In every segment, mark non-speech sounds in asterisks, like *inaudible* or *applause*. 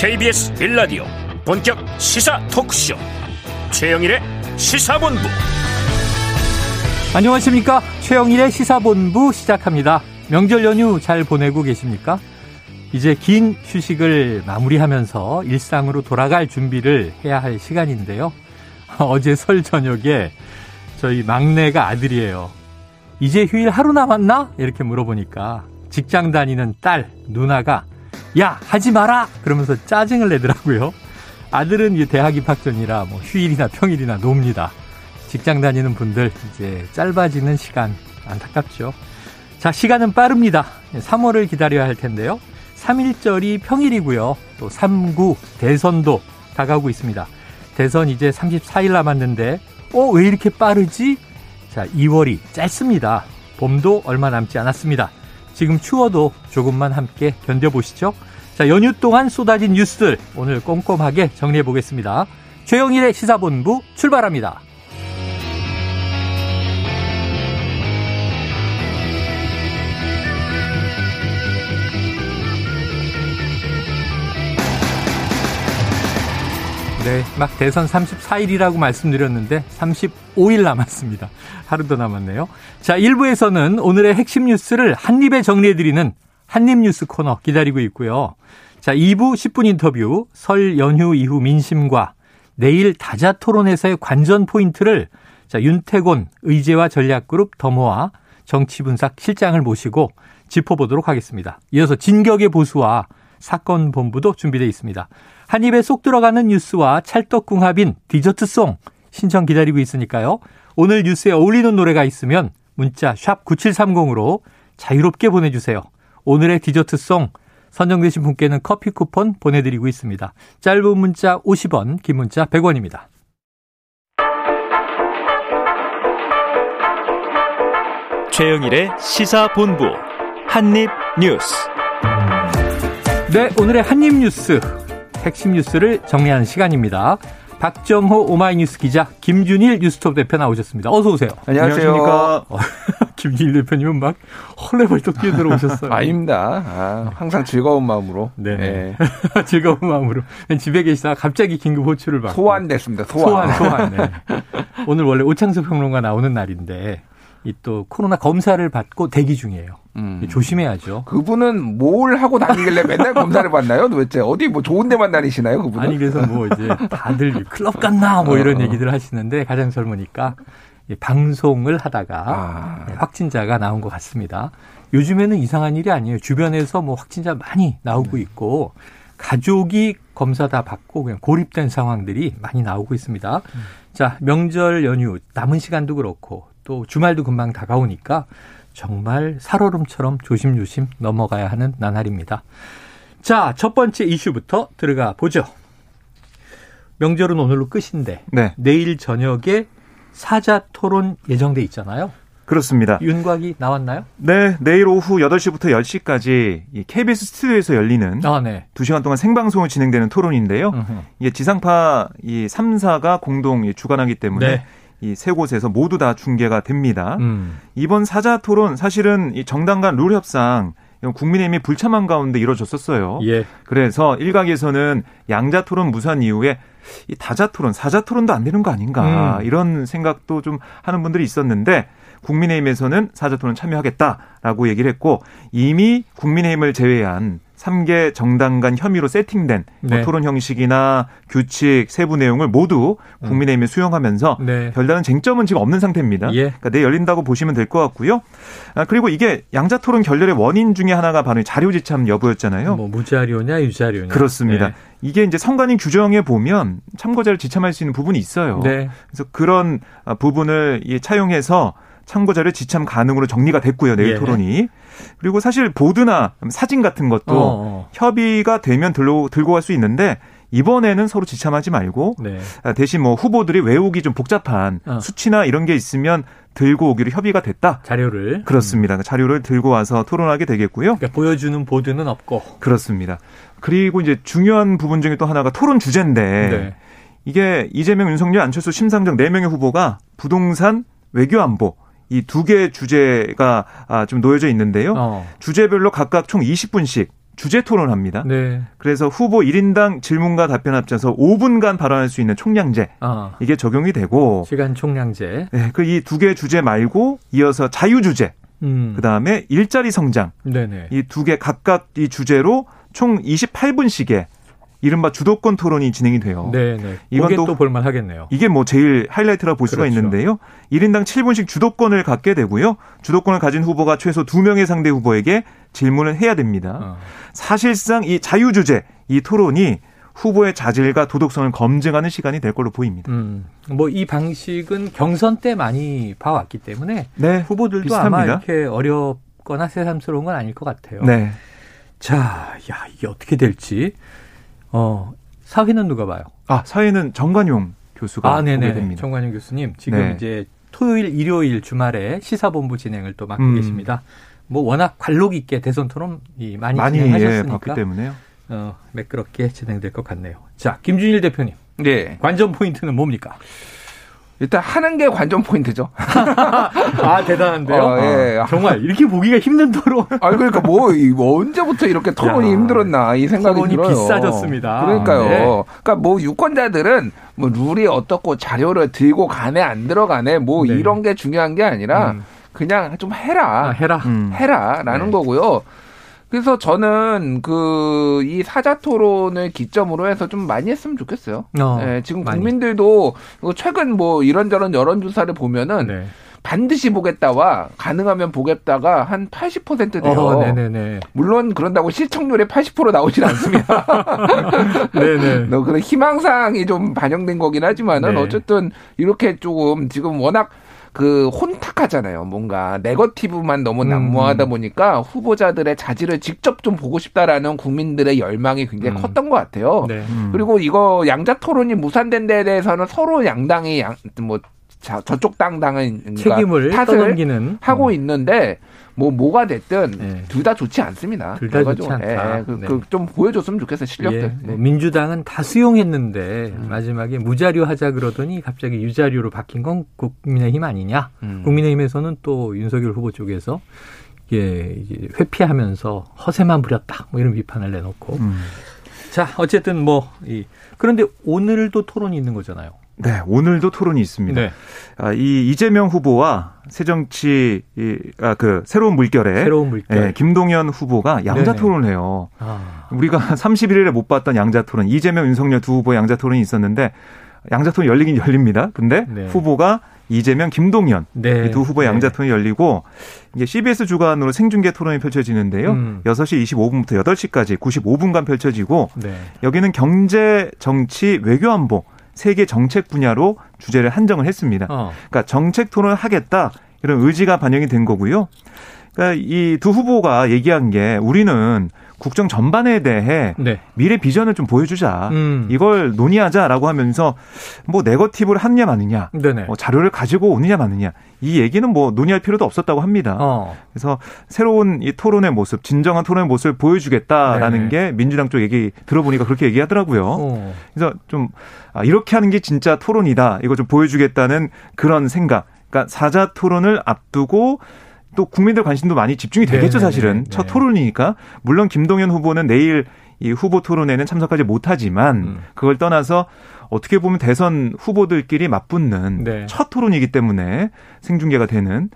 KBS 빌라디오 본격 시사 토크쇼. 최영일의 시사본부. 안녕하십니까? 최영일의 시사본부 시작합니다. 명절 연휴 잘 보내고 계십니까? 이제 긴 휴식을 마무리하면서 일상으로 돌아갈 준비를 해야 할 시간인데요. *laughs* 어제 설 저녁에 저희 막내가 아들이에요. 이제 휴일 하루 남았나? 이렇게 물어보니까 직장 다니는 딸 누나가 야 하지 마라 그러면서 짜증을 내더라고요. 아들은 대학 입학 전이라 뭐 휴일이나 평일이나 놉니다. 직장 다니는 분들 이제 짧아지는 시간 안타깝죠. 자 시간은 빠릅니다. 3월을 기다려야 할 텐데요. 3일절이 평일이고요. 또 3구 대선도 다가오고 있습니다. 대선 이제 34일 남았는데 어 왜 이렇게 빠르지? 자 2월이 짧습니다. 봄도 얼마 남지 않았습니다. 지금 추워도 조금만 함께 견뎌보시죠. 자, 연휴 동안 쏟아진 뉴스들 오늘 꼼꼼하게 정리해 보겠습니다. 최영일의 시사본부 출발합니다. 네, 막 대선 34일이라고 말씀드렸는데 35일 남았습니다. 하루 더 남았네요. 자, 1부에서는 오늘의 핵심 뉴스를 한입에 정리해드리는 한입 뉴스 코너 기다리고 있고요. 자, 2부 10분 인터뷰, 설 연휴 이후 민심과 내일 다자 토론에서의 관전 포인트를 자, 윤태곤 의제와 전략그룹 더모아 정치분석 실장을 모시고 짚어보도록 하겠습니다. 이어서 진격의 보수와 사건 본부도 준비되어 있습니다. 한 입에 쏙 들어가는 뉴스와 찰떡궁합인 디저트송 신청 기다리고 있으니까요. 오늘 뉴스에 어울리는 노래가 있으면 문자 샵 9730으로 자유롭게 보내주세요. 오늘의 디저트송 선정되신 분께는 커피 쿠폰 보내드리고 있습니다. 짧은 문자 50원, 긴 문자 100원입니다. 최영일의 시사본부 한입뉴스 네, 오늘의 한입뉴스 핵심 뉴스를 정리하는 시간입니다. 박정호 오마이뉴스 기자 김준일 뉴스톱 대표 나오셨습니다. 어서 오세요. 안녕하십니까. *laughs* 김준일 대표님은 막 헐레벌떡 뛰어들어오셨어요. 아닙니다. 아, 항상 즐거운 마음으로. 네. 네. *laughs* 즐거운 마음으로. 집에 계시다가 갑자기 긴급 호출을 받고. 소환됐습니다. 소환. 소환, 소환. 네. 오늘 원래 오창석 평론가 나오는 날인데 이 또 코로나 검사를 받고 대기 중이에요. 음. 조심해야죠. 그분은 뭘 하고 다니길래 맨날 검사를 받나요? 도대체 어디 뭐 좋은 데만 다니시나요? 그분은? 아니 그래서 뭐 이제 다들 클럽 갔나 뭐 이런 어. 얘기들 하시는데 가장 젊으니까 방송을 하다가 아. 확진자가 나온 것 같습니다. 요즘에는 이상한 일이 아니에요. 주변에서 뭐 확진자 많이 나오고 네. 있고 가족이 검사 다 받고 그냥 고립된 상황들이 많이 나오고 있습니다. 음. 자, 명절 연휴 남은 시간도 그렇고 또 주말도 금방 다가오니까 정말 살얼음처럼 조심조심 넘어가야 하는 나날입니다. 자, 첫 번째 이슈부터 들어가 보죠. 명절은 오늘로 끝인데 네. 내일 저녁에 사자 토론 예정돼 있잖아요. 그렇습니다. 윤곽이 나왔나요? 네, 내일 오후 8시부터 10시까지 이 KBS 스튜디오에서 열리는 아, 네. 2시간 동안 생방송으로 진행되는 토론인데요. 으흠. 이게 지상파 이 3사가 공동 주관하기 때문에 네. 이 세 곳에서 모두 다 중계가 됩니다. 음. 이번 사자 토론 사실은 이 정당 간 룰 협상 국민의힘이 불참한 가운데 이뤄졌었어요. 예. 그래서 일각에서는 양자 토론 무산 이후에 이 다자 토론, 사자 토론도 안 되는 거 아닌가 음. 이런 생각도 좀 하는 분들이 있었는데 국민의힘에서는 사자 토론 참여하겠다라고 얘기를 했고 이미 국민의힘을 제외한 3개 정당 간 혐의로 세팅된 뭐 네. 토론 형식이나 규칙 세부 내용을 모두 국민의힘에 수용하면서 네. 별다른 쟁점은 지금 없는 상태입니다. 예. 그러니까 내일 열린다고 보시면 될 것 같고요. 아, 그리고 이게 양자 토론 결렬의 원인 중에 하나가 바로 자료 지참 여부였잖아요. 뭐 무자료냐 유자료냐. 그렇습니다. 네. 이게 이제 선관위 규정에 보면 참고자를 지참할 수 있는 부분이 있어요. 네. 그래서 그런 아, 부분을 차용해서 참고자료 지참 가능으로 정리가 됐고요. 내일 예. 토론이. 그리고 사실 보드나 사진 같은 것도 어어. 어. 협의가 되면 들고, 들고 갈 수 있는데 이번에는 서로 지참하지 말고 네. 아, 대신 뭐 후보들이 외우기 좀 복잡한 어. 수치나 이런 게 있으면 들고 오기로 협의가 됐다. 자료를 그렇습니다. 음. 자료를 들고 와서 토론하게 되겠고요. 그러니까 보여주는 보드는 없고 그렇습니다. 그리고 이제 중요한 부분 중에 또 하나가 토론 주제인데 네. 이게 이재명, 윤석열, 안철수, 심상정 4 명의 후보가 부동산, 외교안보 이 두 개의 주제가 아, 좀 놓여져 있는데요. 어. 주제별로 각각 총 20분씩 주제 토론합니다. 네. 그래서 후보 1인당 질문과 답변 합쳐서 5분간 발언할 수 있는 총량제 아. 이게 적용이 되고 시간 총량제. 네, 그 이 두개 주제 말고 이어서 자유 주제. 음. 그다음에 일자리 성장. 이 두 개 각각 이 주제로 총 28분씩의 이른바 주도권 토론이 진행이 돼요. 네, 네. 이건 또, 또 볼만 하겠네요. 이게 뭐 제일 하이라이트라 볼 수가 그렇죠. 있는데요. 1인당 7분씩 주도권을 갖게 되고요. 주도권을 가진 후보가 최소 2명의 상대 후보에게 질문을 해야 됩니다. 어. 사실상 이 자유 주제 이 토론이 후보의 자질과 도덕성을 검증하는 시간이 될 걸로 보입니다. 음, 뭐이 방식은 경선 때 많이 봐왔기 때문에 네, 후보들도 비슷합니다. 아마 이렇게 어렵거나 새삼스러운 건 아닐 것 같아요. 네. 자, 야 이게 어떻게 될지 어, 사회는 누가 봐요? 아, 사회는 정관용 교수가 아, 네네. 됩니다. 정관용 교수님 지금 네. 이제 토요일, 일요일 주말에 시사본부 진행을 또 맡고 음. 계십니다. 뭐 워낙 관록 있게 대선 토론 많이, 많이 진행하셨으니까 예, 때문에요. 어, 매끄럽게 진행될 것 같네요. 자, 김준일 대표님. 네. 관전 포인트는 뭡니까? 일단 하는 게 관전 포인트죠. *laughs* 아 대단한데요. 어, 예. 아, 정말 이렇게 보기가 힘든 토론. *laughs* 아 그러니까 뭐, 뭐 언제부터 이렇게 토론이 야, 힘들었나 이 생각이 토론이 들어요. 비싸졌습니다. 그러니까요. 네. 그러니까 뭐 유권자들은 뭐 룰이 어떻고 자료를 들고 가네 안 들어가네 뭐 네. 이런 게 중요한 게 아니라 음. 그냥 좀 해라. 아, 해라. 음. 해라라는 네. 거고요. 그래서 저는 그 이 사자 토론을 기점으로 해서 좀 많이 했으면 좋겠어요. 어, 네, 지금 많이. 국민들도 최근 뭐 이런저런 여론조사를 보면은 네. 반드시 보겠다와 가능하면 보겠다가 한 80% 돼요. 어, 네네네. 물론 그런다고 시청률이 80% 나오진 않습니다. *laughs* 네네. 너 그런 희망사항이 좀 반영된 거긴 하지만은 네. 어쨌든 이렇게 조금 지금 워낙 그 혼탁하잖아요. 뭔가 네거티브만 너무 음. 난무하다 보니까 후보자들의 자질을 직접 좀 보고 싶다라는 국민들의 열망이 굉장히 음. 컸던 것 같아요. 네. 음. 그리고 이거 양자 토론이 무산된 데 대해서는 서로 양당이 양, 뭐 자, 저쪽 당당은 책임을 탓을 떠넘기는 하고 음. 있는데 뭐 뭐가 됐든 네. 둘다 좋지 않습니다. 둘 다 좋지 않다. 예, 그, 네. 그 좀 보여줬으면 좋겠어요 실력들. 예, 뭐 민주당은 다 수용했는데 음. 마지막에 무자료 하자 그러더니 갑자기 유자료로 바뀐 건 국민의힘 아니냐? 음. 국민의힘에서는 또 윤석열 후보 쪽에서 이게 회피하면서 허세만 부렸다 뭐 이런 비판을 내놓고. 음. 자 어쨌든 뭐 이, 그런데 오늘도 토론이 있는 거잖아요. 네, 오늘도 토론이 있습니다. 네. 아, 이 이재명 후보와 새정치 이, 아, 그 새로운 물결에 새로운 물결. 예, 김동연 후보가 양자 토론을 해요. 아. 우리가 *laughs* 31일에 못 봤던 양자 토론, 이재명, 윤석열 두 후보의 양자 토론이 있었는데 양자 토론 열리긴 열립니다. 근데 네. 후보가 이재명, 김동연 네. 이두 후보의 네. 양자 토론이 열리고 이게 CBS 주간으로 생중계 토론이 펼쳐지는데요. 음. 6시 25분부터 8시까지 95분간 펼쳐지고 네. 여기는 경제, 정치, 외교 안보 세계 정책 분야로 주제를 한정을 했습니다. 어. 그러니까 정책 토론을 하겠다 이런 의지가 반영이 된 거고요. 그러니까 이 두 후보가 얘기한 게 우리는 국정 전반에 대해 네. 미래 비전을 좀 보여주자. 음. 이걸 논의하자라고 하면서 뭐 네거티브를 하느냐 마느냐, 뭐 자료를 가지고 오느냐 마느냐 이 얘기는 뭐 논의할 필요도 없었다고 합니다. 어. 그래서 새로운 이 토론의 모습, 진정한 토론의 모습을 보여주겠다라는 네. 게 민주당 쪽 얘기 들어보니까 그렇게 얘기하더라고요. 어. 그래서 좀 아, 이렇게 하는 게 진짜 토론이다. 이거 좀 보여주겠다는 그런 생각. 그러니까 사자 토론을 앞두고 또 국민들 관심도 많이 집중이 되겠죠, 네, 네, 사실은. 네, 첫 토론이니까. 물론 김동연 후보는 내일 이 후보 토론에는 참석하지 못하지만 음. 그걸 떠나서 어떻게 보면 대선 후보들끼리 맞붙는 네. 첫 토론이기 때문에 생중계가 되는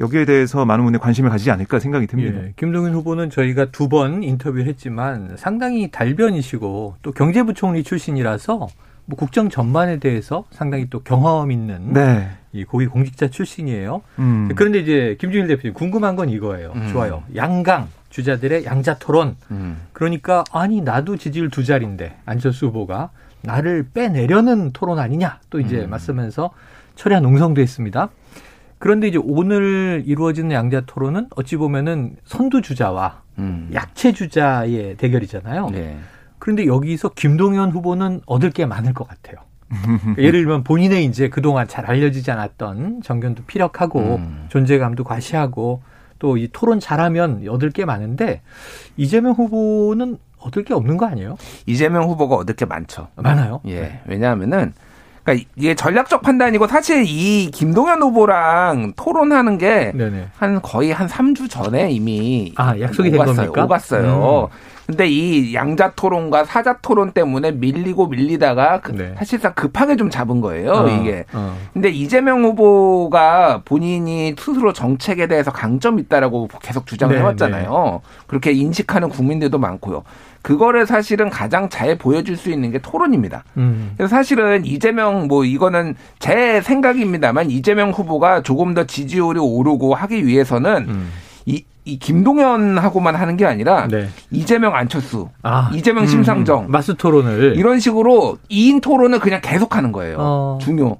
여기에 대해서 많은 분들이 관심을 가지지 않을까 생각이 듭니다. 예, 김동연 후보는 저희가 두 번 인터뷰를 했지만 상당히 달변이시고 또 경제부총리 출신이라서 뭐 국정 전반에 대해서 상당히 또 경험 있는 네. 이 고위 공직자 출신이에요. 음. 그런데 이제 김준일 대표님 궁금한 건 이거예요. 음. 좋아요. 양강 주자들의 양자 토론. 음. 그러니까 아니 나도 지지율 두 자리인데 안철수 후보가 나를 빼내려는 토론 아니냐 또 이제 음. 맞서면서 철야 농성도 했습니다. 그런데 이제 오늘 이루어지는 양자 토론은 어찌 보면은 선두 주자와 음. 약체 주자의 대결이잖아요. 네. 그런데 여기서 김동연 후보는 얻을 게 많을 것 같아요. 예를 들면 본인의 이제 그동안 잘 알려지지 않았던 정견도 피력하고 음. 존재감도 과시하고 또 이 토론 잘하면 얻을 게 많은데 이재명 후보는 얻을 게 없는 거 아니에요? 이재명 후보가 얻을 게 많죠. 많아요? 예. 네. 왜냐하면은 그러니까 이게 전략적 판단이고 사실 이 김동연 후보랑 토론하는 게 한 거의 한 3주 전에 이미 아, 약속이 된. 겁니까? 오갔어요. 음. 근데 이 양자 토론과 사자 토론 때문에 밀리고 밀리다가 그 네. 사실상 급하게 좀 잡은 거예요, 어, 이게. 어. 근데 이재명 후보가 본인이 스스로 정책에 대해서 강점 있다라고 계속 주장을 네, 해왔잖아요. 네. 그렇게 인식하는 국민들도 많고요. 그거를 사실은 가장 잘 보여줄 수 있는 게 토론입니다. 음. 그래서 사실은 이재명 뭐 이거는 제 생각입니다만 이재명 후보가 조금 더 지지율이 오르고 하기 위해서는 음. 이, 이 김동연하고만 하는 게 아니라 네. 이재명 안철수, 아, 이재명 음, 심상정 마스 토론을 이런 식으로 2인 토론을 그냥 계속하는 거예요. 어. 중요.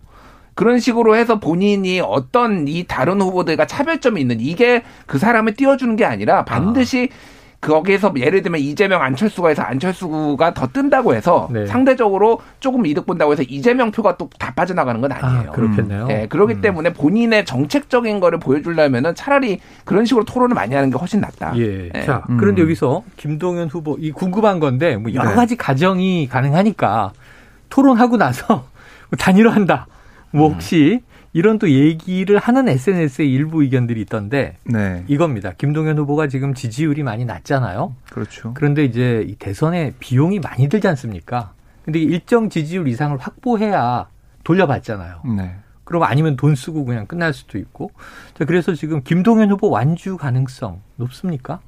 그런 식으로 해서 본인이 어떤 이 다른 후보들과 차별점이 있는 이게 그 사람을 띄워주는 게 아니라 반드시 아. 거기에서 예를 들면 이재명 안철수가 해서 안철수가 더 뜬다고 해서 네. 상대적으로 조금 이득 본다고 해서 이재명 표가 또 다 빠져나가는 건 아니에요. 아, 그렇겠네요. 네, 그렇기 음. 때문에 본인의 정책적인 거를 보여주려면은 차라리 그런 식으로 토론을 많이 하는 게 훨씬 낫다. 예. 네. 자, 음. 그런데 여기서 김동연 후보 이 궁금한 건데 뭐 여러 네. 가지 가정이 가능하니까 토론하고 나서 *laughs* 단일화한다. 뭐 음. 혹시 음. 이런 또 얘기를 하는 SNS의 일부 의견들이 있던데 네. 이겁니다. 김동연 후보가 지금 지지율이 많이 낮잖아요. 그렇죠. 그런데 이제 이 대선에 비용이 많이 들지 않습니까? 근데 일정 지지율 이상을 확보해야 돌려받잖아요. 네. 그럼 아니면 돈 쓰고 그냥 끝날 수도 있고. 자, 그래서 지금 김동연 후보 완주 가능성 높습니까?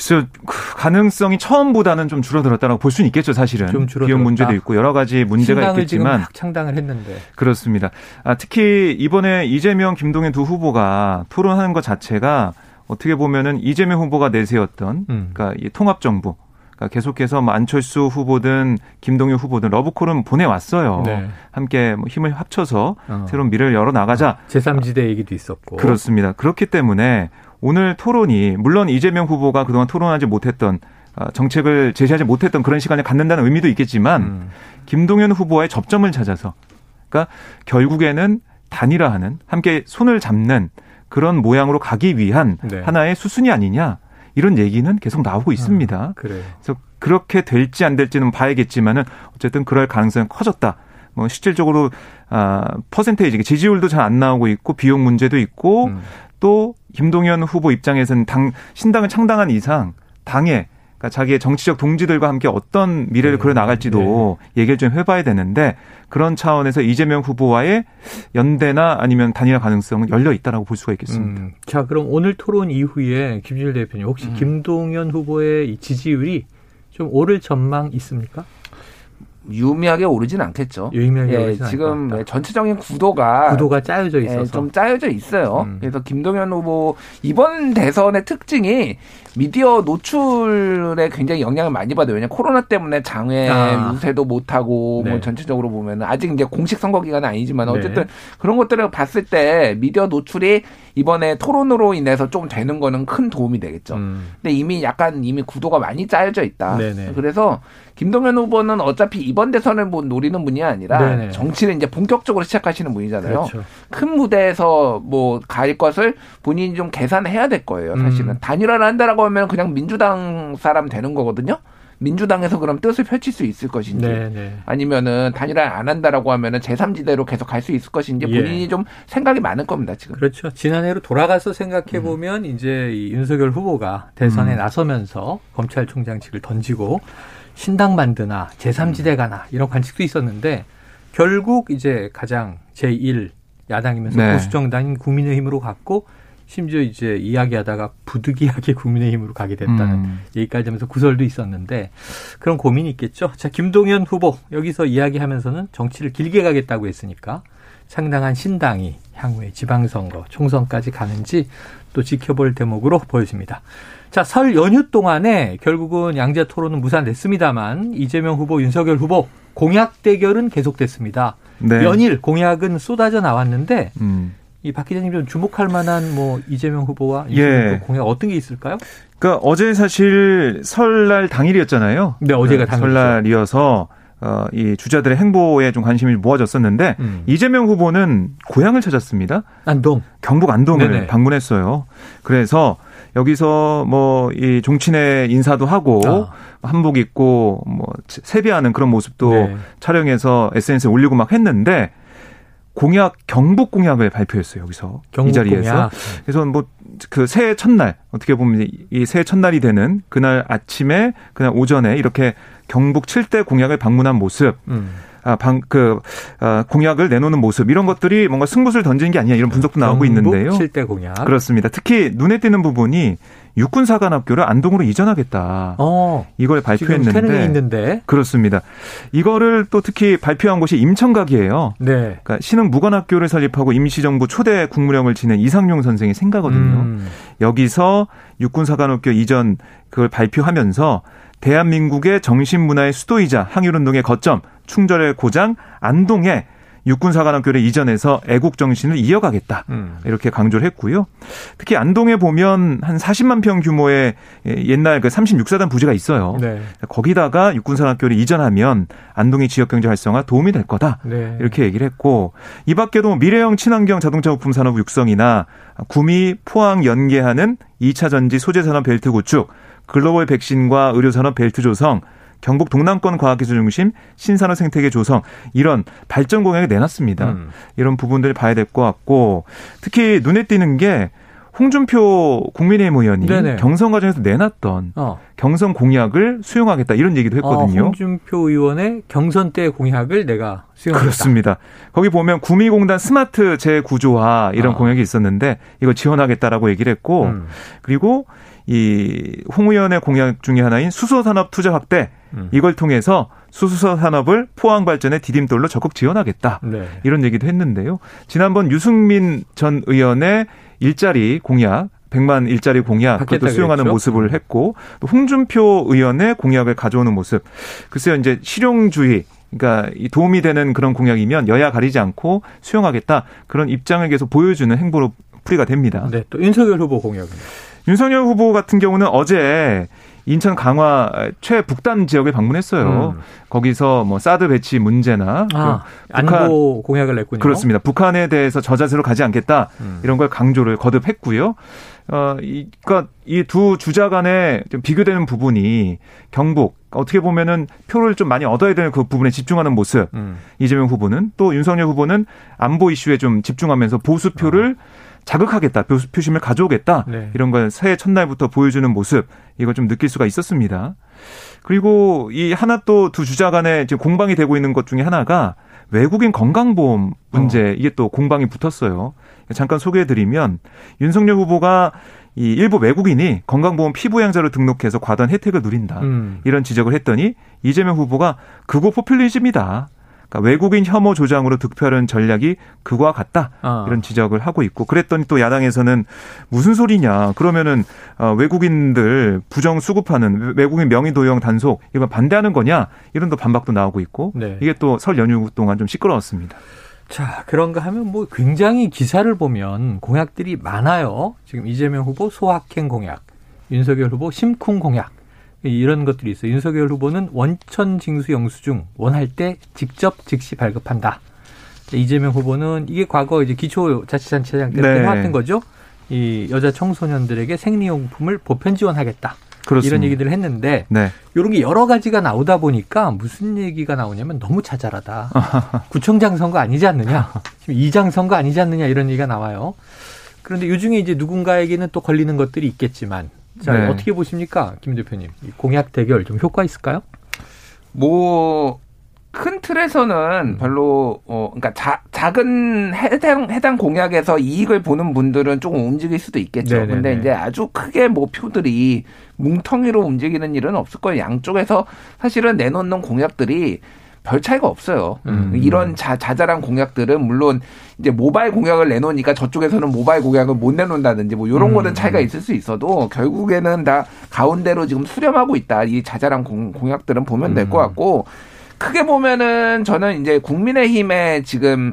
글쎄요, 그 가능성이 처음보다는 좀 줄어들었다고 볼 수는 있겠죠, 사실은. 좀 줄어들었다. 비용 문제도 있고 여러 가지 문제가 있겠지만. 창당을 했는데. 그렇습니다. 아, 특히 이번에 이재명, 김동연 두 후보가 토론하는 것 자체가 어떻게 보면은 이재명 후보가 내세웠던, 음. 그러니까 이 통합 정부. 그러니까 계속해서 뭐 안철수 후보든 김동연 후보든 러브콜은 보내왔어요. 네. 함께 뭐 힘을 합쳐서 어. 새로운 미래를 열어 나가자. 제3지대 얘기도 있었고. 그렇습니다. 그렇기 때문에 오늘 토론이 물론 이재명 후보가 그동안 토론하지 못했던 어, 정책을 제시하지 못했던 그런 시간을 갖는다는 의미도 있겠지만 음. 김동연 후보와의 접점을 찾아서 그러니까 결국에는 단일화하는 함께 손을 잡는 그런 모양으로 가기 위한 네. 하나의 수순이 아니냐 이런 얘기는 계속 나오고 있습니다. 아, 그래서 그렇게 될지 안 될지는 봐야겠지만은 어쨌든 그럴 가능성이 커졌다. 뭐 실질적으로 아 퍼센테이지 지지율도 잘 안 나오고 있고 비용 문제도 있고 음. 또 김동연 후보 입장에서는 당 신당을 창당한 이상 당에 그러니까 자기의 정치적 동지들과 함께 어떤 미래를 네. 그려 나갈지도 네. 얘기를 좀 해봐야 되는데 그런 차원에서 이재명 후보와의 연대나 아니면 단일화 가능성은 열려 있다라고 볼 수가 있겠습니다. 음. 자, 그럼 오늘 토론 이후에 김준일 대표님 혹시 음. 김동연 후보의 지지율이 좀 오를 전망 있습니까? 유의미하게 오르진 않겠죠. 유의미하게 예, 지금 예, 전체적인 구도가 구도가 짜여져 예, 있어서 예, 좀 짜여져 있어요. 음. 그래서 김동연 후보 이번 대선의 특징이 미디어 노출에 굉장히 영향을 많이 받아요. 왜냐 코로나 때문에 장외 아. 유세도 못 하고 네. 뭐 전체적으로 보면 아직 이제 공식 선거 기간은 아니지만 네. 어쨌든 네. 그런 것들을 봤을 때 미디어 노출이 이번에 토론으로 인해서 좀 되는 거는 큰 도움이 되겠죠. 음. 근데 이미 약간 이미 구도가 많이 짜여져 있다. 네네. 그래서 김동연 후보는 어차피 이번 대선을 뭐 노리는 분이 아니라 네네. 정치를 이제 본격적으로 시작하시는 분이잖아요. 그렇죠. 큰 무대에서 뭐 갈 것을 본인이 좀 계산해야 될 거예요. 사실은 음. 단일화를 한다라고 하면 그냥 민주당 사람 되는 거거든요. 민주당에서 그럼 뜻을 펼칠 수 있을 것인지 네네. 아니면은 단일화 안 한다라고 하면은 제3지대로 계속 갈 수 있을 것인지 예. 본인이 예. 좀 생각이 많을 겁니다 지금. 그렇죠. 지난해로 돌아가서 생각해 보면 음. 이제 이 윤석열 후보가 대선에 음. 나서면서 검찰총장직을 던지고 신당 만드나 제3지대 가나 이런 관측도 있었는데 결국 이제 가장 제1 야당이면서 네. 보수 정당인 국민의힘으로 갔고 심지어 이제 이야기하다가 부득이하게 *laughs* 국민의힘으로 가게 됐다는 음. 얘기까지 하면서 구설도 있었는데 그런 고민이 있겠죠. 자, 김동연 후보 여기서 이야기하면서는 정치를 길게 가겠다고 했으니까 상당한 신당이 향후에 지방선거, 총선까지 가는지 또 지켜볼 대목으로 보여집니다. 자, 설 연휴 동안에 결국은 양자 토론은 무산됐습니다만 이재명 후보, 윤석열 후보 공약 대결은 계속됐습니다. 네. 연일 공약은 쏟아져 나왔는데 음. 이박 기자님 좀 주목할 만한 뭐 이재명 후보와 이재명 예. 공약 어떤 게 있을까요? 그러니까 어제 사실 설날 당일이었잖아요. 네, 어제가 당일 설날이어서 어, 이 주자들의 행보에 좀 관심이 모아졌었는데 음. 이재명 후보는 고향을 찾았습니다. 안동. 경북 안동을 네네. 방문했어요. 그래서 여기서 뭐 이 종친회 인사도 하고 아. 한복 입고 뭐 세배하는 그런 모습도 네. 촬영해서 SNS에 올리고 막 했는데 공약 경북 공약을 발표했어요 여기서 이 자리에서 공약. 그래서 뭐 그 새해 첫날 어떻게 보면 이 새해 첫날이 되는 그날 아침에 그날 오전에 이렇게 경북 7대 공약을 방문한 모습. 음. 아, 방, 그, 아, 공약을 내놓는 모습, 이런 것들이 뭔가 승부수를 던지는 게 아니냐, 이런 분석도 나오고 있는데요. 7대 공약. 그렇습니다. 특히 눈에 띄는 부분이 육군사관학교를 안동으로 이전하겠다. 어, 이걸 발표했는데. 있는데. 그렇습니다. 이거를 또 특히 발표한 곳이 임청각이에요. 네. 그러니까 신흥 무관학교를 설립하고 임시정부 초대 국무령을 지낸 이상용 선생의 생가거든요. 음. 여기서 육군사관학교 이전 그걸 발표하면서 대한민국의 정신문화의 수도이자 항일운동의 거점, 충절의 고장, 안동에 육군사관학교를 이전해서 애국 정신을 이어가겠다. 음. 이렇게 강조를 했고요. 특히 안동에 보면 한 40만 평 규모의 옛날 그 36사단 부지가 있어요. 네. 거기다가 육군사관학교를 이전하면 안동의 지역 경제 활성화 도움이 될 거다. 네. 이렇게 얘기를 했고 이 밖에도 미래형 친환경 자동차 부품 산업 육성이나 구미 포항 연계하는 2차 전지 소재 산업 벨트 구축, 글로벌 백신과 의료 산업 벨트 조성 경북 동남권 과학기술 중심 신산업 생태계 조성 이런 발전 공약을 내놨습니다. 음. 이런 부분들을 봐야 될 것 같고 특히 눈에 띄는 게 홍준표 국민의힘 의원이 네네. 경선 과정에서 내놨던 어. 경선 공약을 수용하겠다 이런 얘기도 했거든요. 어, 홍준표 의원의 경선 때 공약을 내가 수용하겠다. 그렇습니다. 거기 보면 구미공단 스마트 재구조화 이런 어. 공약이 있었는데 이거 지원하겠다라고 얘기를 했고 음. 그리고 이 홍 의원의 공약 중의 하나인 수소산업 투자 확대 음. 이걸 통해서 수소 산업을 포항 발전의 디딤돌로 적극 지원하겠다. 네. 이런 얘기도 했는데요. 지난번 유승민 전 의원의 일자리 공약 100만 일자리 공약 그것도 수용하는 그랬죠? 모습을 음. 했고 또 홍준표 의원의 공약을 가져오는 모습. 글쎄요 이제 실용주의 그러니까 도움이 되는 그런 공약이면 여야 가리지 않고 수용하겠다 그런 입장을 계속 보여주는 행보로 풀이가 됩니다. 네, 또 윤석열 후보 공약은 윤석열 후보 같은 경우는 어제 인천 강화 최북단 지역을 방문했어요. 음. 거기서 뭐 사드 배치 문제나 아, 안보 공약을 냈군요. 그렇습니다. 북한에 대해서 저자세로 가지 않겠다 음. 이런 걸 강조를 거듭했고요. 어, 이, 그러니까 이 두 주자 간에 좀 비교되는 부분이 경북 어떻게 보면은 표를 좀 많이 얻어야 되는 그 부분에 집중하는 모습. 음. 이재명 후보는 또 윤석열 후보는 안보 이슈에 좀 집중하면서 보수 표를 어. 자극하겠다, 표심을 가져오겠다 네. 이런 걸 새해 첫날부터 보여주는 모습 이걸 좀 느낄 수가 있었습니다. 그리고 이 하나 또 두 주자 간에 지금 공방이 되고 있는 것 중에 하나가 외국인 건강보험 문제 어. 이게 또 공방이 붙었어요. 잠깐 소개해드리면 윤석열 후보가 이 일부 외국인이 건강보험 피부양자로 등록해서 과도한 혜택을 누린다 음. 이런 지적을 했더니 이재명 후보가 그거 포퓰리즘이다. 그러니까 외국인 혐오 조장으로 득표하는 전략이 그거와 같다 아. 이런 지적을 하고 있고 그랬더니 또 야당에서는 무슨 소리냐 그러면은 어, 외국인들 부정 수급하는 외국인 명의 도용 단속 이건 반대하는 거냐 이런 또 반박도 나오고 있고 네. 이게 또 설 연휴 동안 좀 시끄러웠습니다. 자, 그런가 하면 뭐 굉장히 기사를 보면 공약들이 많아요. 지금 이재명 후보 소확행 공약, 윤석열 후보 심쿵 공약, 이런 것들이 있어요. 윤석열 후보는 원천 징수 영수증 원할 때 직접 즉시 발급한다. 이재명 후보는 이게 과거 이제 기초 자치단체장 때 네. 해왔던 거죠. 이 여자 청소년들에게 생리용품을 보편 지원하겠다. 그렇습니다. 이런 얘기들을 했는데 네. 이런 게 여러 가지가 나오다 보니까 무슨 얘기가 나오냐면 너무 자잘하다. *laughs* 구청장 선거 아니지 않느냐? 지금 이장 선거 아니지 않느냐 이런 얘기가 나와요. 그런데 요 중에 이제 누군가에게는 또 걸리는 것들이 있겠지만 자, 네. 어떻게 보십니까? 김 대표님. 공약 대결 좀 효과 있을까요? 뭐, 큰 틀에서는 음. 별로 어 그러니까 자, 작은 해당 해당 공약에서 이익을 보는 분들은 조금 움직일 수도 있겠죠. 네네네. 근데 이제 아주 크게 뭐 표들이 뭉텅이로 움직이는 일은 없을 거예요. 양쪽에서 사실은 내놓는 공약들이 별 차이가 없어요. 음. 이런 자, 자잘한 공약들은 물론 이제 모바일 공약을 내놓으니까 저쪽에서는 모바일 공약을 못 내놓는다든지 뭐 이런 음. 거는 차이가 있을 수 있어도 결국에는 다 가운데로 지금 수렴하고 있다. 이 자잘한 공, 공약들은 보면 될것 음. 같고 크게 보면은 저는 이제 국민의힘의 지금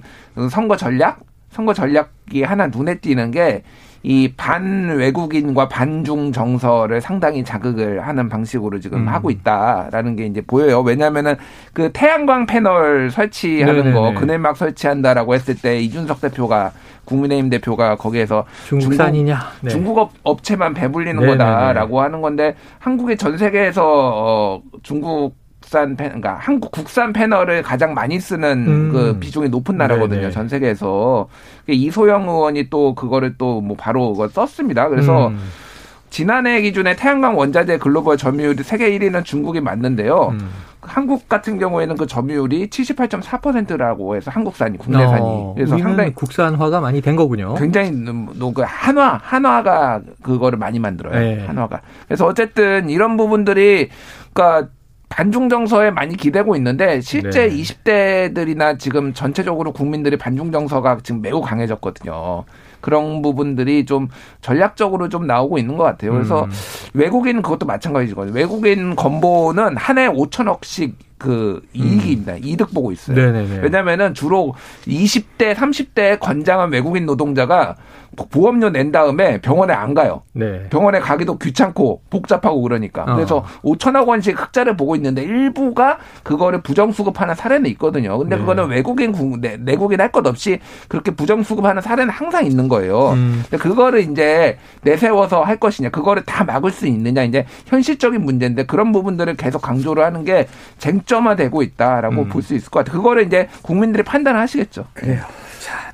선거 전략 선거 전략이 하나 눈에 띄는 게 이 반외국인과 반중 정서를 상당히 자극을 하는 방식으로 지금 음. 하고 있다라는 게 이제 보여요. 왜냐하면은 그 태양광 패널 설치하는 네네네. 거 그네막 설치한다라고 했을 때 이준석 대표가 국민의힘 대표가 거기에서 중국산이냐 중국, 네. 중국 업체만 배불리는 네네네. 거다라고 하는 건데 한국이 전 세계에서 어 중국 한 국산 패, 그러니까 한국 국산 패널을 가장 많이 쓰는 음. 그 비중이 높은 나라거든요. 네네. 전 세계에서 이소영 의원이 또 그거를 또 뭐 바로 썼습니다. 그래서 음. 지난해 기준에 태양광 원자재 글로벌 점유율이 세계 1위는 중국이 맞는데요. 음. 한국 같은 경우에는 그 점유율이 78.4%라고 해서 한국산이 국내산이 어, 그래서 상당히 국산화가 많이 된 거군요. 굉장히 그 한화 한화가 그거를 많이 만들어요. 네. 한화가. 그래서 어쨌든 이런 부분들이 그러니까 반중 정서에 많이 기대고 있는데 실제 네. 20대들이나 지금 전체적으로 국민들이 반중 정서가 지금 매우 강해졌거든요. 그런 부분들이 좀 전략적으로 좀 나오고 있는 것 같아요. 그래서 음. 외국인 그것도 마찬가지거든요. 외국인 건보는 한 해 5천억씩 그 이익입니다. 음. 이득 보고 있어요. 왜냐면은 주로 20대, 30대 건장한 외국인 노동자가 보험료 낸 다음에 병원에 안 가요. 네. 병원에 가기도 귀찮고 복잡하고 그러니까. 어. 그래서 5천억 원씩 흑자를 보고 있는데 일부가 그거를 부정수급하는 사례는 있거든요. 근데 네. 그거는 외국인 내, 내국인 할 것 없이 그렇게 부정수급하는 사례는 항상 있는 거예요. 음. 근데 그거를 이제 내세워서 할 것이냐, 그거를 다 막을 수 있느냐 이제 현실적인 문제인데 그런 부분들을 계속 강조를 하는 게 쟁점화되고 있다라고 음. 볼수 있을 것 같아요. 그거를 이제 국민들이 판단을 하시겠죠. 그래요.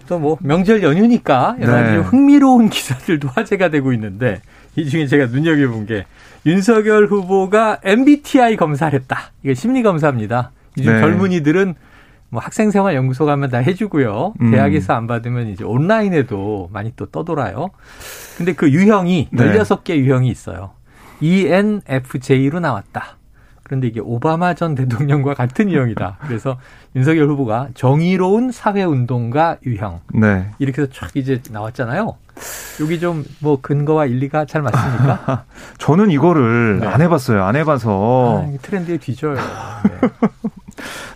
또 뭐 명절 연휴니까 여러 가지 네. 흥미로운 *laughs* 기사들도 화제가 되고 있는데 이 중에 제가 눈여겨본 게 윤석열 후보가 MBTI 검사를 했다. 이게 심리 검사입니다. 요즘 네. 젊은이들은 뭐 학생생활 연구소 가면 다 해주고요. 음. 대학에서 안 받으면 이제 온라인에도 많이 또 떠돌아요. 근데 그 유형이 네. 16개 유형이 있어요. ENFJ로 나왔다. 그런데 이게 오바마 전 대통령과 같은 유형이다. 그래서 윤석열 후보가 정의로운 사회운동가 유형. 네. 이렇게 해서 촥 이제 나왔잖아요. 여기 좀 뭐 근거와 일리가 잘 맞습니까? *laughs* 저는 이거를 네. 안 해봤어요. 안 해봐서. 아, 트렌드에 뒤져요. 네.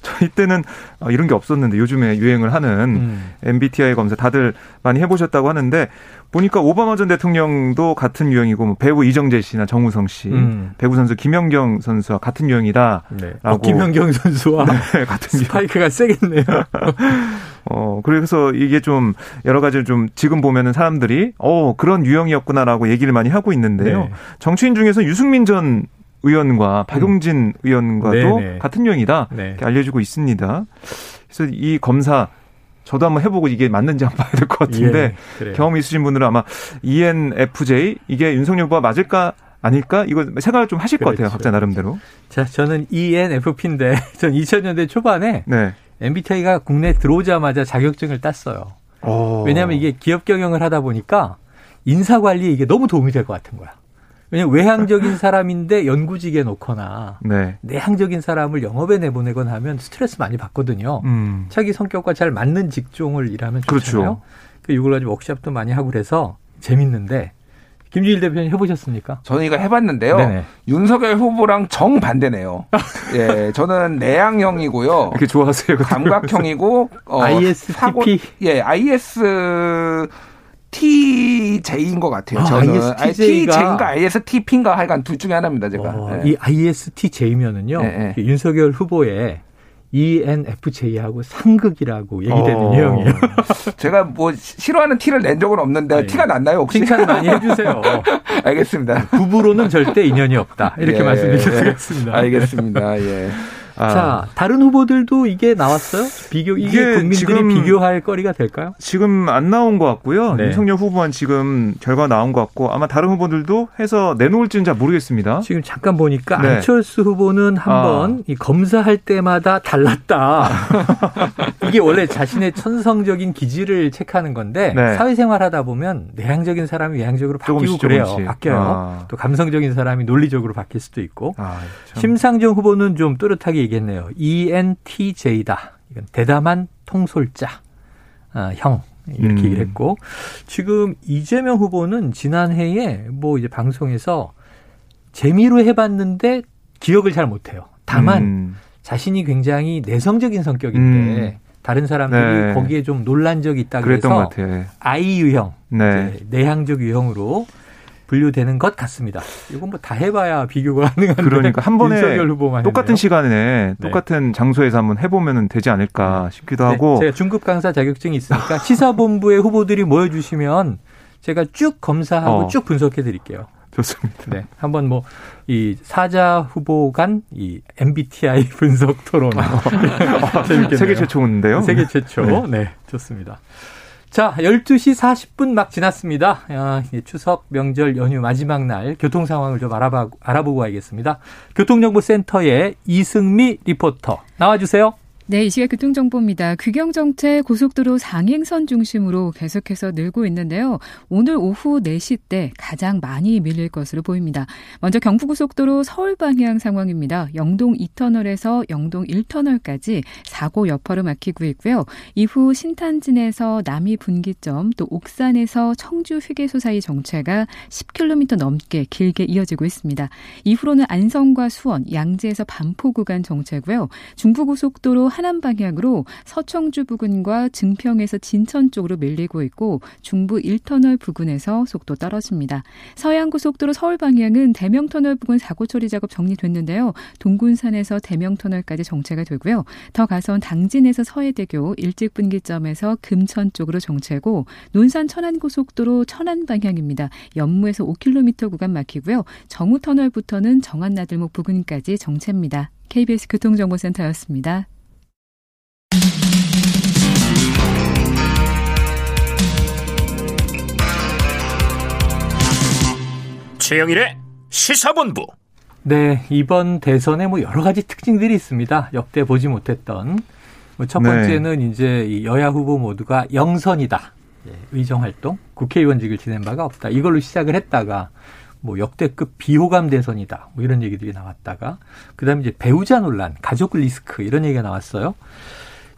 저희 때는 아, 이런 게 없었는데 요즘에 유행을 하는 음. MBTI 검사 다들 많이 해보셨다고 하는데 보니까 오바마 전 대통령도 같은 유형이고 뭐 배우 이정재 씨나 정우성 씨, 음. 배구 선수 김연경 선수와 같은 유형이다. 네. 어, 김연경 선수와 네, *laughs* 같은 스파이크가 세겠네요. *laughs* 어 그래서 이게 좀 여러 가지 좀 지금 보면은 사람들이 어 그런 유형이었구나라고 얘기를 많이 하고 있는데요. 네. 정치인 중에서 유승민 전 의원과 박용진 음. 의원과도 네네. 같은 유형이다 네. 이렇게 알려지고 있습니다. 그래서 이 검사 저도 한번 해보고 이게 맞는지 한번 봐야 될 것 같은데 예, 경험 있으신 분들은 아마 ENFJ 이게 윤석열 후보가 맞을까 아닐까 이거 생각을 좀 하실 그렇죠. 것 같아요 각자 나름대로. 자 저는 ENFP인데 *laughs* 전 2000년대 초반에 네. MBTI가 국내 들어오자마자 자격증을 땄어요. 오. 왜냐하면 이게 기업 경영을 하다 보니까 인사 관리에 이게 너무 도움이 될 것 같은 거야. 왜냐면 외향적인 사람인데 연구직에 놓거나 네. 내향적인 사람을 영업에 내보내거나 하면 스트레스 많이 받거든요. 음. 자기 성격과 잘 맞는 직종을 일하면 좋잖아요. 그렇죠. 그 이걸 가지고 워크샵도 많이 하고 그래서 재밌는데 김주일 대표님 해보셨습니까? 저는 이거 해봤는데요. 네네. 윤석열 후보랑 정 반대네요. *laughs* 예, 저는 내향형이고요. 이렇게 좋아하세요? 감각형이고 어, *laughs* ISTP. 사고, 예, IS TJ인 것 같아요. 아, 저는 ISTJ인가 ISTP인가 하여간 둘 중에 하나입니다. 제가 어, 네. 이 ISTJ면은요 네, 네. 윤석열 후보의 ENFJ하고 상극이라고 얘기되는 어. 유형이에요. *laughs* 제가 뭐 싫어하는 티를 낸 적은 없는데 아니, 티가 났나요 혹시? 칭찬 많이 해주세요. *laughs* 알겠습니다. 부부로는 절대 인연이 없다. 이렇게 예, 말씀드리겠습니다. 알겠습니다. 예. 아. 자, 다른 후보들도 이게 나왔어요? 비교 이게, 이게 국민들이 비교할 거리가 될까요? 지금 안 나온 것 같고요. 네. 윤석열 후보만 지금 결과 나온 것 같고 아마 다른 후보들도 해서 내놓을지는 잘 모르겠습니다. 지금 잠깐 보니까 네. 안철수 후보는 한번 아. 검사할 때마다 달랐다. *laughs* 이게 원래 자신의 천성적인 기질을 체크하는 건데 네. 사회생활 하다 보면 내향적인 사람이 외향적으로 바뀌고 조금씩, 그래요. 조금씩. 바뀌어요. 아. 또 감성적인 사람이 논리적으로 바뀔 수도 있고. 아, 심상정 후보는 좀 또렷하게 얘기했네요. ENTJ다. 이건 대담한 통솔자 아, 형 이렇게 음. 얘기를 했고 지금 이재명 후보는 지난해에 뭐 이제 방송에서 재미로 해봤는데 기억을 잘 못해요. 다만 음. 자신이 굉장히 내성적인 성격인데 음. 다른 사람들이 네. 거기에 좀 논란 적이 있다 그래서 I 유형, 네. 내향적 유형으로 분류되는 것 같습니다. 이건 뭐 다 해봐야 비교가 *laughs* 가능한데 그러니까 한 번에 똑같은 했네요. 시간에 네. 똑같은 네. 장소에서 한번 해보면 되지 않을까 네. 싶기도 네. 하고 제가 중급 강사 자격증이 있으니까 *laughs* 시사본부의 후보들이 모여주시면 제가 쭉 검사하고 어. 쭉 분석해 드릴게요. 좋습니다. 네. 한번 뭐, 이 사자 후보 간 이 MBTI *laughs* 분석 토론. 어, 세계 최초인데요. 세계 최초. 네. 네. 좋습니다. 자, 12시 40분 막 지났습니다. 아, 추석 명절 연휴 마지막 날 교통 상황을 좀 알아봐, 알아보고 가겠습니다. 교통정보센터의 이승미 리포터 나와주세요. 네, 이 시각 교통정보입니다. 귀경정체 고속도로 상행선 중심으로 계속해서 늘고 있는데요. 오늘 오후 4시 때 가장 많이 밀릴 것으로 보입니다. 먼저 경부고속도로 서울 방향 상황입니다. 영동 2터널에서 영동 1터널까지 사고 여파로 막히고 있고요. 이후 신탄진에서 남이 분기점 또 옥산에서 청주 휴게소 사이 정체가 10km 넘게 길게 이어지고 있습니다. 이후로는 안성과 수원, 양재에서 반포 구간 정체고요. 중부고속도로 하남 방향으로 서청주 부근과 증평에서 진천 쪽으로 밀리고 있고 중부 1터널 부근에서 속도 떨어집니다. 서해안고속도로 서울 방향은 대명터널 부근 사고 처리 작업 정리됐는데요. 동군산에서 대명터널까지 정체가 되고요. 더 가선 당진에서 서해대교 일찍분기점에서 금천 쪽으로 정체고 논산 천안고속도로 천안 방향입니다. 연무에서 5km 구간 막히고요. 정우터널부터는 정안나들목 부근까지 정체입니다. KBS 교통정보센터였습니다. 최영일의 시사본부. 네, 이번 대선에 뭐 여러 가지 특징들이 있습니다. 역대 보지 못했던. 뭐첫 네. 번째는 네. 이제 여야 후보 모두가 영선이다. 예, 의정 활동, 국회의원직을 지낸 바가 없다. 이걸로 시작을 했다가 뭐 역대급 비호감 대선이다. 뭐 이런 얘기들이 나왔다가 그다음에 이제 배우자 논란, 가족 리스크 이런 얘기가 나왔어요.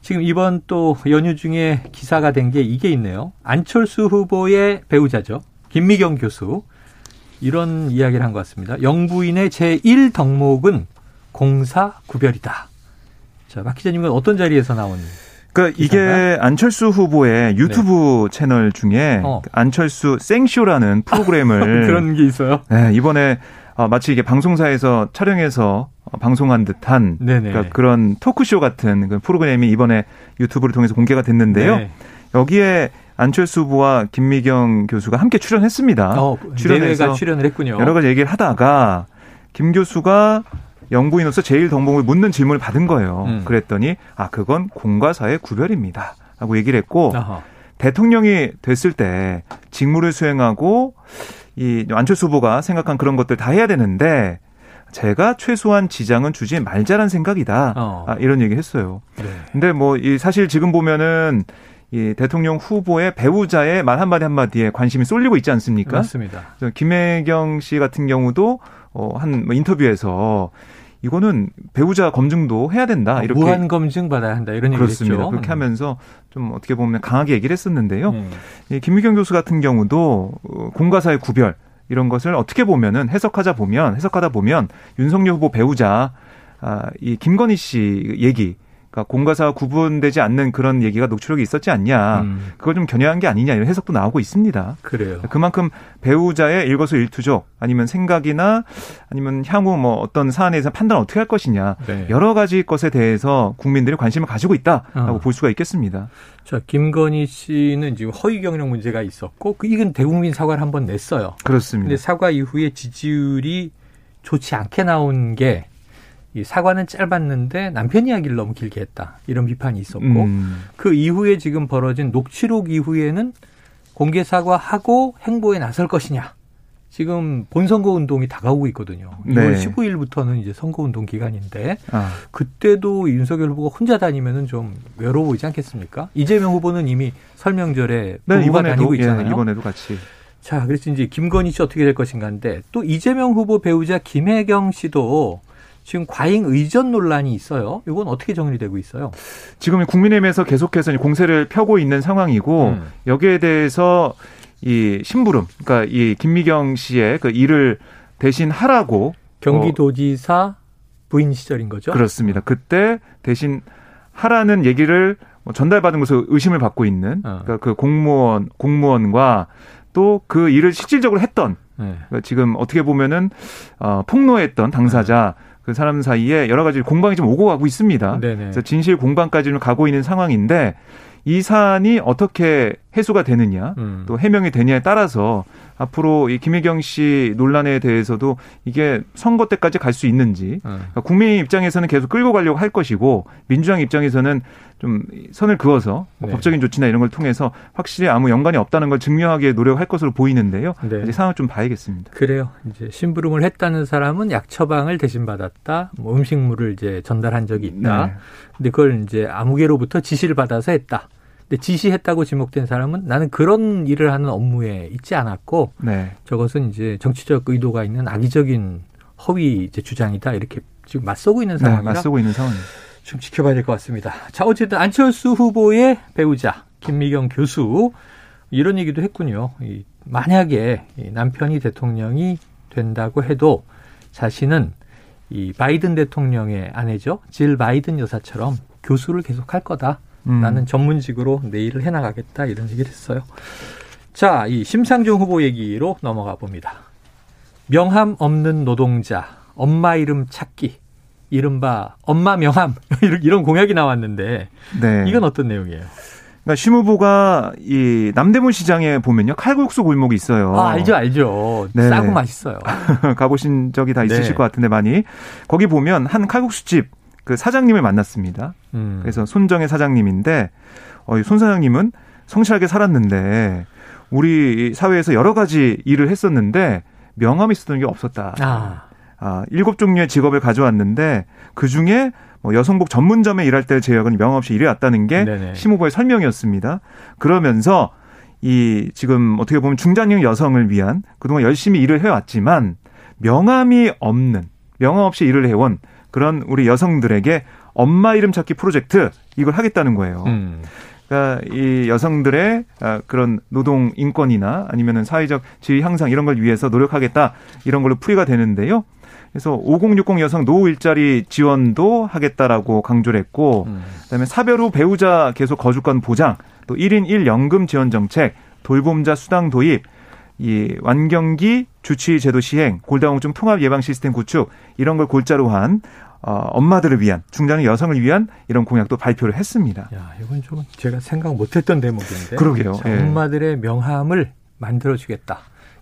지금 이번 또 연휴 중에 기사가 된 게 이게 있네요. 안철수 후보의 배우자죠. 김미경 교수. 이런 이야기를 한 것 같습니다. 영부인의 제1 덕목은 공사 구별이다. 자, 박 기자님은 어떤 자리에서 나온 그러니까 이게 안철수 후보의 유튜브 네. 채널 중에 어. 안철수 생쇼라는 *laughs* 프로그램을 *laughs* 그런 게 있어요. 네, 이번에 어, 마치 이게 방송사에서 촬영해서 방송한 듯한 그러니까 그런 토크쇼 같은 그 프로그램이 이번에 유튜브를 통해서 공개가 됐는데요. 네. 여기에 안철수 후보와 김미경 교수가 함께 출연했습니다. 어, 출연해서 출연을 했군요. 여러 가지 얘기를 하다가 김 교수가 영부인으로서 제일 덕목을 묻는 질문을 받은 거예요. 음. 그랬더니 아 그건 공과 사의 구별입니다. 하고 얘기를 했고 아하. 대통령이 됐을 때 직무를 수행하고 이 안철수 후보가 생각한 그런 것들 다 해야 되는데 제가 최소한 지장은 주지 말자란 생각이다. 어. 아, 이런 얘기 했어요. 네. 근데 뭐 이 사실 지금 보면은 이 대통령 후보의 배우자의 말 한마디 한마디에 관심이 쏠리고 있지 않습니까? 맞습니다. 김혜경 씨 같은 경우도 어, 한뭐 인터뷰에서 이거는 배우자 검증도 해야 된다. 어, 이렇게 무한 검증 받아야 한다. 이런 얘기를 했죠. 그렇게 하면서 좀 어떻게 보면 강하게 얘기를 했었는데요. 음. 이 김미경 교수 같은 경우도 어, 공과사의 구별 이런 것을 어떻게 보면은 해석하자 보면 해석하다 보면 윤석열 후보 배우자 아, 이 김건희 씨 얘기 그러니까 공과사와 구분되지 않는 그런 얘기가 녹취록이 있었지 않냐. 음. 그걸 좀 겨냥한 게 아니냐 이런 해석도 나오고 있습니다. 그래요. 그만큼 배우자의 일거수일투족 아니면 생각이나 아니면 향후 뭐 어떤 사안에 대해서 판단을 어떻게 할 것이냐 네. 여러 가지 것에 대해서 국민들이 관심을 가지고 있다라고 어. 볼 수가 있겠습니다. 자, 김건희 씨는 지금 허위 경력 문제가 있었고 그 이건 대국민 사과를 한번 냈어요. 그렇습니다. 근데 사과 이후에 지지율이 좋지 않게 나온 게 이 사과는 짧았는데 남편 이야기를 너무 길게 했다. 이런 비판이 있었고 음. 그 이후에 지금 벌어진 녹취록 이후에는 공개 사과하고 행보에 나설 것이냐. 지금 본선거 운동이 다가오고 있거든요. 네. 6월 15일부터는 이제 선거 운동 기간인데 아. 그때도 윤석열 후보가 혼자 다니면은 좀 외로워 보이지 않겠습니까? 이재명 후보는 이미 설명절에 네, 이번에도, 다니고 예, 있잖아요. 예, 이번에도 같이. 자, 그래서 이제 김건희 씨 어떻게 될 것인가인데 또 이재명 후보 배우자 김혜경 씨도 지금 과잉 의전 논란이 있어요. 이건 어떻게 정리되고 있어요? 지금 국민의힘에서 계속해서 공세를 펴고 있는 상황이고 음. 여기에 대해서 이 심부름, 그러니까 이 김미경 씨의 그 일을 대신 하라고 경기도지사 부인 시절인 거죠? 그렇습니다. 그때 대신 하라는 얘기를 뭐 전달받은 것을 의심을 받고 있는 어. 그러니까 그 공무원 공무원과 또 그 일을 실질적으로 했던 네. 그러니까 지금 어떻게 보면은 어, 폭로했던 당사자 네. 그 사람 사이에 여러 가지 공방이 좀 오고 가고 있습니다. 네네. 그래서 진실 공방까지는 가고 있는 상황인데 이 사안이 어떻게 해소가 되느냐, 음. 또 해명이 되냐에 따라서 앞으로 이 김혜경 씨 논란에 대해서도 이게 선거 때까지 갈 수 있는지 음. 그러니까 국민 입장에서는 계속 끌고 가려고 할 것이고 민주당 입장에서는 좀 선을 그어서 네. 법적인 조치나 이런 걸 통해서 확실히 아무 연관이 없다는 걸 증명하기에 노력할 것으로 보이는데요. 네. 이제 상황을 좀 봐야겠습니다. 그래요. 이제 심부름을 했다는 사람은 약 처방을 대신 받았다. 뭐 음식물을 이제 전달한 적이 있다. 네. 근데 그걸 이제 아무개로부터 지시를 받아서 했다. 근데 지시했다고 지목된 사람은 나는 그런 일을 하는 업무에 있지 않았고 네. 저것은 이제 정치적 의도가 있는 악의적인 허위 이제 주장이다 이렇게 지금 맞서고 있는 상황이라 네, 맞서고 있는 상황. 좀 지켜봐야 될 것 같습니다. 자 어쨌든 안철수 후보의 배우자 김미경 교수 이런 얘기도 했군요. 이 만약에 이 남편이 대통령이 된다고 해도 자신은 이 바이든 대통령의 아내죠. 질 바이든 여사처럼 교수를 계속할 거다. 음. 나는 전문직으로 내일을 해나가겠다 이런 얘기를 했어요. 자, 이 심상정 후보 얘기로 넘어가 봅니다. 명함 없는 노동자, 엄마 이름 찾기, 이른바 엄마 명함 *laughs* 이런 공약이 나왔는데 네. 이건 어떤 내용이에요? 그러니까 심 후보가 이 남대문 시장에 보면요 칼국수 골목이 있어요. 아, 알죠, 알죠. 네. 싸고 맛있어요. *laughs* 가보신 적이 다 있으실 네. 것 같은데 많이 거기 보면 한 칼국수 집 그 사장님을 만났습니다. 음. 그래서 손정혜 사장님인데 어, 손 사장님은 성실하게 살았는데 우리 사회에서 여러 가지 일을 했었는데 명함이 쓰던 게 없었다. 아. 아, 일곱 종류의 직업을 가져왔는데 그 중에 뭐 여성복 전문점에 일할 때 제약은 명함 없이 일해왔다는 게 심후보의 설명이었습니다. 그러면서 이 지금 어떻게 보면 중장년 여성을 위한 그동안 열심히 일을 해왔지만 명함이 없는 명함 없이 일을 해온 그런 우리 여성들에게 엄마 이름 찾기 프로젝트 이걸 하겠다는 거예요. 음. 그러니까 이 여성들의 아, 그런 노동 인권이나 아니면은 사회적 지위 향상 이런 걸 위해서 노력하겠다 이런 걸로 풀이가 되는데요. 그래서 5060 여성 노후 일자리 지원도 하겠다라고 강조를 했고 음. 그다음에 사별 후 배우자 계속 거주권 보장 또 1인 1연금 지원 정책 돌봄자 수당 도입 이 완경기 주치 제도 시행, 골다공증 통합 예방 시스템 구축 이런 걸 골자로 한 어, 엄마들을 위한 중장년 여성을 위한 이런 공약도 발표를 했습니다. 야, 이건 좀 제가 생각 못했던 대목인데. 그러게요. 자, 예. 엄마들의 명함을 만들어주겠다.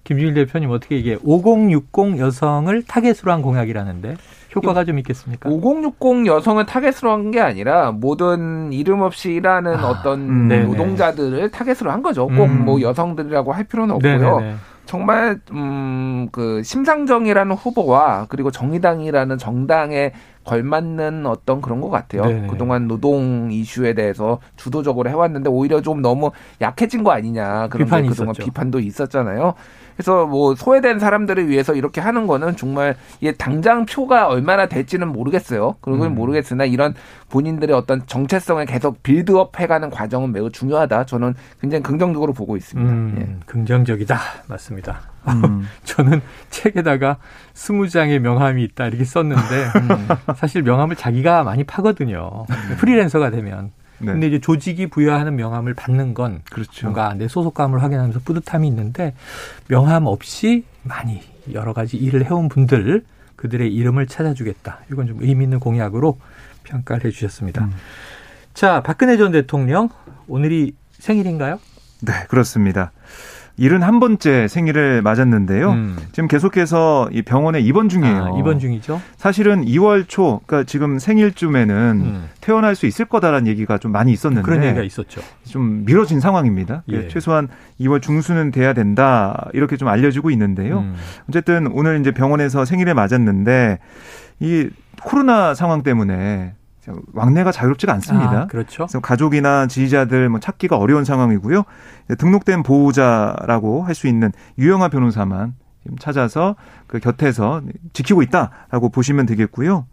김준일 대표님 어떻게 이게 5060 여성을 타겟으로 한 공약이라는데 효과가 좀 있겠습니까? 5060 여성을 타겟으로 한 게 아니라 모든 이름 없이 일하는 아, 어떤 음, 노동자들을 타겟으로 한 거죠. 꼭 뭐 음. 여성들이라고 할 필요는 없고요. 네네네. 정말 음 그 심상정이라는 후보와 그리고 정의당이라는 정당에 걸맞는 어떤 그런 것 같아요. 네네. 그동안 노동 이슈에 대해서 주도적으로 해왔는데 오히려 좀 너무 약해진 거 아니냐 그런 비판이 그동안 있었죠. 비판도 있었잖아요. 그래서 뭐 소외된 사람들을 위해서 이렇게 하는 거는 정말 이게 당장 표가 얼마나 될지는 모르겠어요. 그건 음. 모르겠으나 이런 본인들의 어떤 정체성을 계속 빌드업 해가는 과정은 매우 중요하다. 저는 굉장히 긍정적으로 보고 있습니다. 음, 예. 긍정적이다. 맞습니다. 음. *laughs* 저는 책에다가 스무 장의 명함이 있다 이렇게 썼는데 음. 사실 명함을 자기가 많이 파거든요. 프리랜서가 되면. 네. 근데 이제 조직이 부여하는 명함을 받는 건 그렇죠. 뭔가 내 소속감을 확인하면서 뿌듯함이 있는데 명함 없이 많이 여러 가지 일을 해온 분들 그들의 이름을 찾아주겠다. 이건 좀 의미 있는 공약으로 평가를 해주셨습니다. 음. 자, 박근혜 전 대통령 오늘이 생일인가요? 네, 그렇습니다. 71번째 생일을 맞았는데요. 음. 지금 계속해서 이 병원에 입원 중이에요. 아, 입원 중이죠. 사실은 2월 초, 그러니까 지금 생일쯤에는 음. 퇴원할 수 있을 거다라는 얘기가 좀 많이 있었는데 그런 얘기가 있었죠. 좀 미뤄진 상황입니다. 예. 최소한 2월 중순은 돼야 된다 이렇게 좀 알려지고 있는데요. 음. 어쨌든 오늘 이제 병원에서 생일을 맞았는데 이 코로나 상황 때문에 왕래가 자유롭지가 않습니다. 아, 그렇죠. 그래서 가족이나 지지자들 뭐 찾기가 어려운 상황이고요. 등록된 보호자라고 할 수 있는 유영아 변호사만 찾아서 그 곁에서 지키고 있다라고 보시면 되겠고요.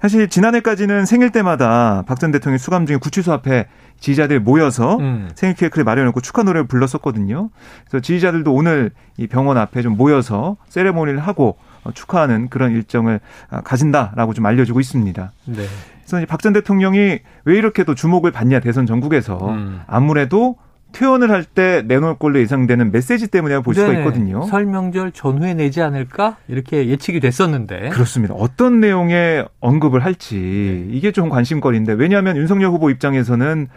사실 지난해까지는 생일 때마다 박 전 대통령 수감 중에 구치소 앞에 지지자들 모여서 음. 생일 케이크를 마련했고 축하 노래를 불렀었거든요. 그래서 지지자들도 오늘 이 병원 앞에 좀 모여서 세레모니를 하고 축하하는 그런 일정을 가진다라고 좀 알려지고 있습니다. 네. 그래서 박 전 대통령이 왜 이렇게 또 주목을 받냐 대선 전국에서 음. 아무래도 퇴원을 할 때 내놓을 걸로 예상되는 메시지 때문에 볼 수가 있거든요. 설명절 전후에 내지 않을까 이렇게 예측이 됐었는데 그렇습니다. 어떤 내용의 언급을 할지 네. 이게 좀 관심거리인데 왜냐하면 윤석열 후보 입장에서는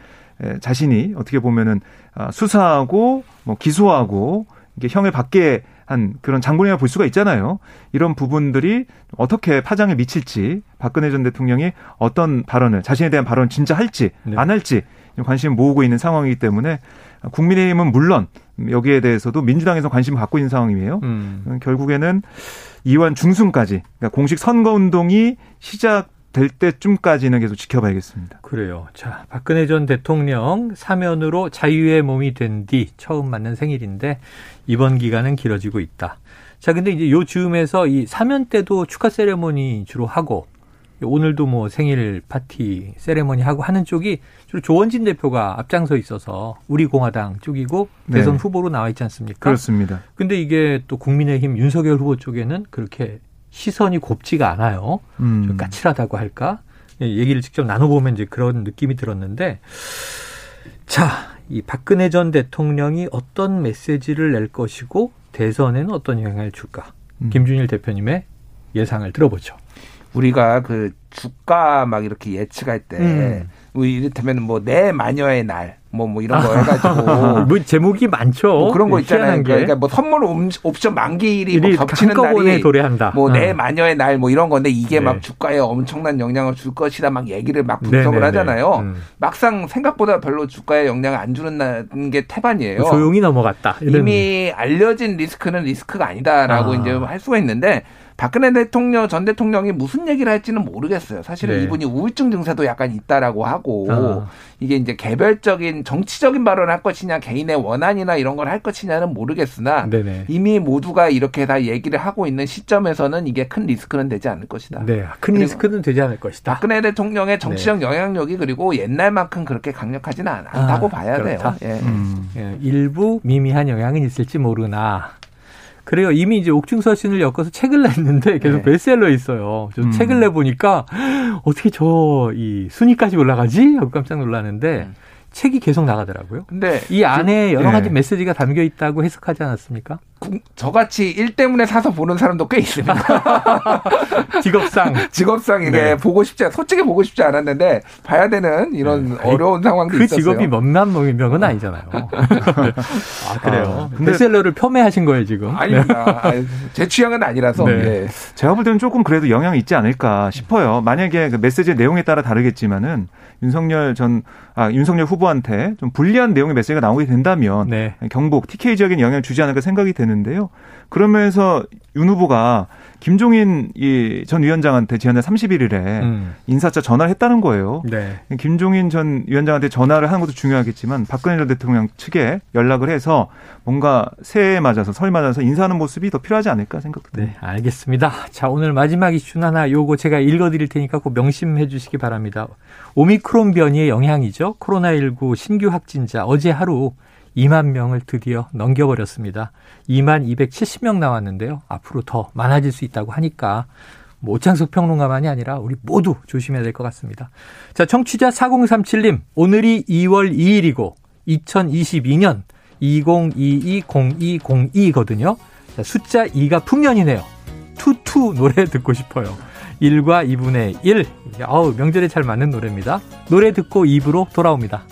자신이 어떻게 보면은 아, 수사하고 뭐 기소하고 이게 형을 받게 한 그런 장본이라 볼 수가 있잖아요. 이런 부분들이 어떻게 파장을 미칠지 박근혜 전 대통령이 어떤 발언을 자신에 대한 발언을 진짜 할지 네. 안 할지 관심을 모으고 있는 상황이기 때문에 국민의힘은 물론 여기에 대해서도 민주당에서 관심을 갖고 있는 상황이에요. 음. 결국에는 이완 중순까지 그러니까 공식 선거 운동이 시작 될 때쯤까지는 계속 지켜봐야겠습니다. 그래요. 자, 박근혜 전 대통령 사면으로 자유의 몸이 된 뒤 처음 맞는 생일인데 이번 기간은 길어지고 있다. 자, 근데 이제 요 즈음에서 이 사면 때도 축하 세레모니 주로 하고 오늘도 뭐 생일 파티 세레머니 하고 하는 쪽이 주로 조원진 대표가 앞장서 있어서 우리 공화당 쪽이고 대선 네. 후보로 나와 있지 않습니까? 그렇습니다. 근데 이게 또 국민의힘 윤석열 후보 쪽에는 그렇게 시선이 곱지가 않아요. 음. 좀 까칠하다고 할까? 예, 얘기를 직접 나눠보면 이제 그런 느낌이 들었는데, 자, 이 박근혜 전 대통령이 어떤 메시지를 낼 것이고 대선에는 어떤 영향을 줄까? 음. 김준일 대표님의 예상을 들어보죠. 우리가 그 주가 막 이렇게 예측할 때, 음. 뭐 이를테면 뭐 내 마녀의 날, 뭐, 뭐 이런 거 *laughs* 해가지고. 뭐 제목이 많죠. 뭐 그런 거 있잖아요. 그러니까 뭐 선물 옵션 만기일이 뭐 겹치는 날이. 도래한다. 뭐내 어. 마녀의 날 뭐 이런 건데 이게 네. 막 주가에 엄청난 영향을 줄 것이다 막 얘기를 막 분석을 네네네. 하잖아요. 음. 막상 생각보다 별로 주가에 영향을 안 주는 게 태반이에요. 조용히 넘어갔다. 이미 알려진 리스크는 리스크가 아니다라고 아. 이제 할 수가 있는데 박근혜 대통령 전 대통령이 무슨 얘기를 할지는 모르겠어요. 사실은 네. 이분이 우울증 증세도 약간 있다라고 하고 아. 이게 이제 개별적인 정치적인 발언을 할 것이냐 개인의 원한이나 이런 걸 할 것이냐는 모르겠으나 네네. 이미 모두가 이렇게 다 얘기를 하고 있는 시점에서는 이게 큰 리스크는 되지 않을 것이다. 네, 큰 리스크는 되지 않을 것이다. 박근혜 대통령의 정치적 네. 영향력이 그리고 옛날만큼 그렇게 강력하지는 않다고 아, 봐야 그렇다. 돼요. 예. 음. 예, 일부 미미한 영향은 있을지 모르나 그래요. 이미 이제 옥중서 신을 엮어서 책을 냈는데 계속 네. 베스트셀러에 있어요. 저 음. 책을 내보니까 어떻게 저 이 순위까지 올라가지? 하고 깜짝 놀랐는데 음. 책이 계속 나가더라고요. 근데 이 안에 여러 가지 네. 메시지가 담겨 있다고 해석하지 않았습니까? 저같이 일 때문에 사서 보는 사람도 꽤 있습니다. *laughs* 직업상. 직업상 이게 네. 보고 싶지, 않, 솔직히 보고 싶지 않았는데, 봐야 되는 이런 네. 어려운 상황도 그 있었어요. 그 직업이 몇만 명은 아니잖아요. *laughs* 아, 그래요. 아, 근데 베셀러를 폄훼하신 거예요, 지금. 아닙니다. 네. 제 취향은 아니라서. 네. 예. 제가 볼 때는 조금 그래도 영향이 있지 않을까 싶어요. 만약에 그 메시지의 내용에 따라 다르겠지만은, 윤석열 전, 아, 윤석열 후보한테 좀 불리한 내용의 메시지가 나오게 된다면, 네. 경북, TK 지역에 영향을 주지 않을까 생각이 되는 되는데요. 그러면서 윤 후보가 김종인 이전 위원장한테 지난달 31일에 음. 인사차 전화를 했다는 거예요. 네. 김종인 전 위원장한테 전화를 하는 것도 중요하겠지만 박근혜 전 대통령 측에 연락을 해서 뭔가 새해에 맞아서 설 맞아서 인사하는 모습이 더 필요하지 않을까 생각도 듭니다. 네, 알겠습니다. 자, 오늘 마지막 이슈 하나 요거 제가 읽어 드릴 테니까 꼭 명심해 주시기 바랍니다. 오미크론 변이의 영향이죠. 코로나19 신규 확진자 어제 하루 2만 명을 드디어 넘겨버렸습니다. 2만 270명 나왔는데요. 앞으로 더 많아질 수 있다고 하니까 뭐 오창석 평론가만이 아니라 우리 모두 조심해야 될 것 같습니다. 자, 청취자 4037님, 오늘이 2월 2일이고 2022년 20220202거든요. 자, 숫자 2가 풍년이네요. 투투 노래 듣고 싶어요. 1과 2분의 1. 어우, 명절에 잘 맞는 노래입니다. 노래 듣고 2부로 돌아옵니다.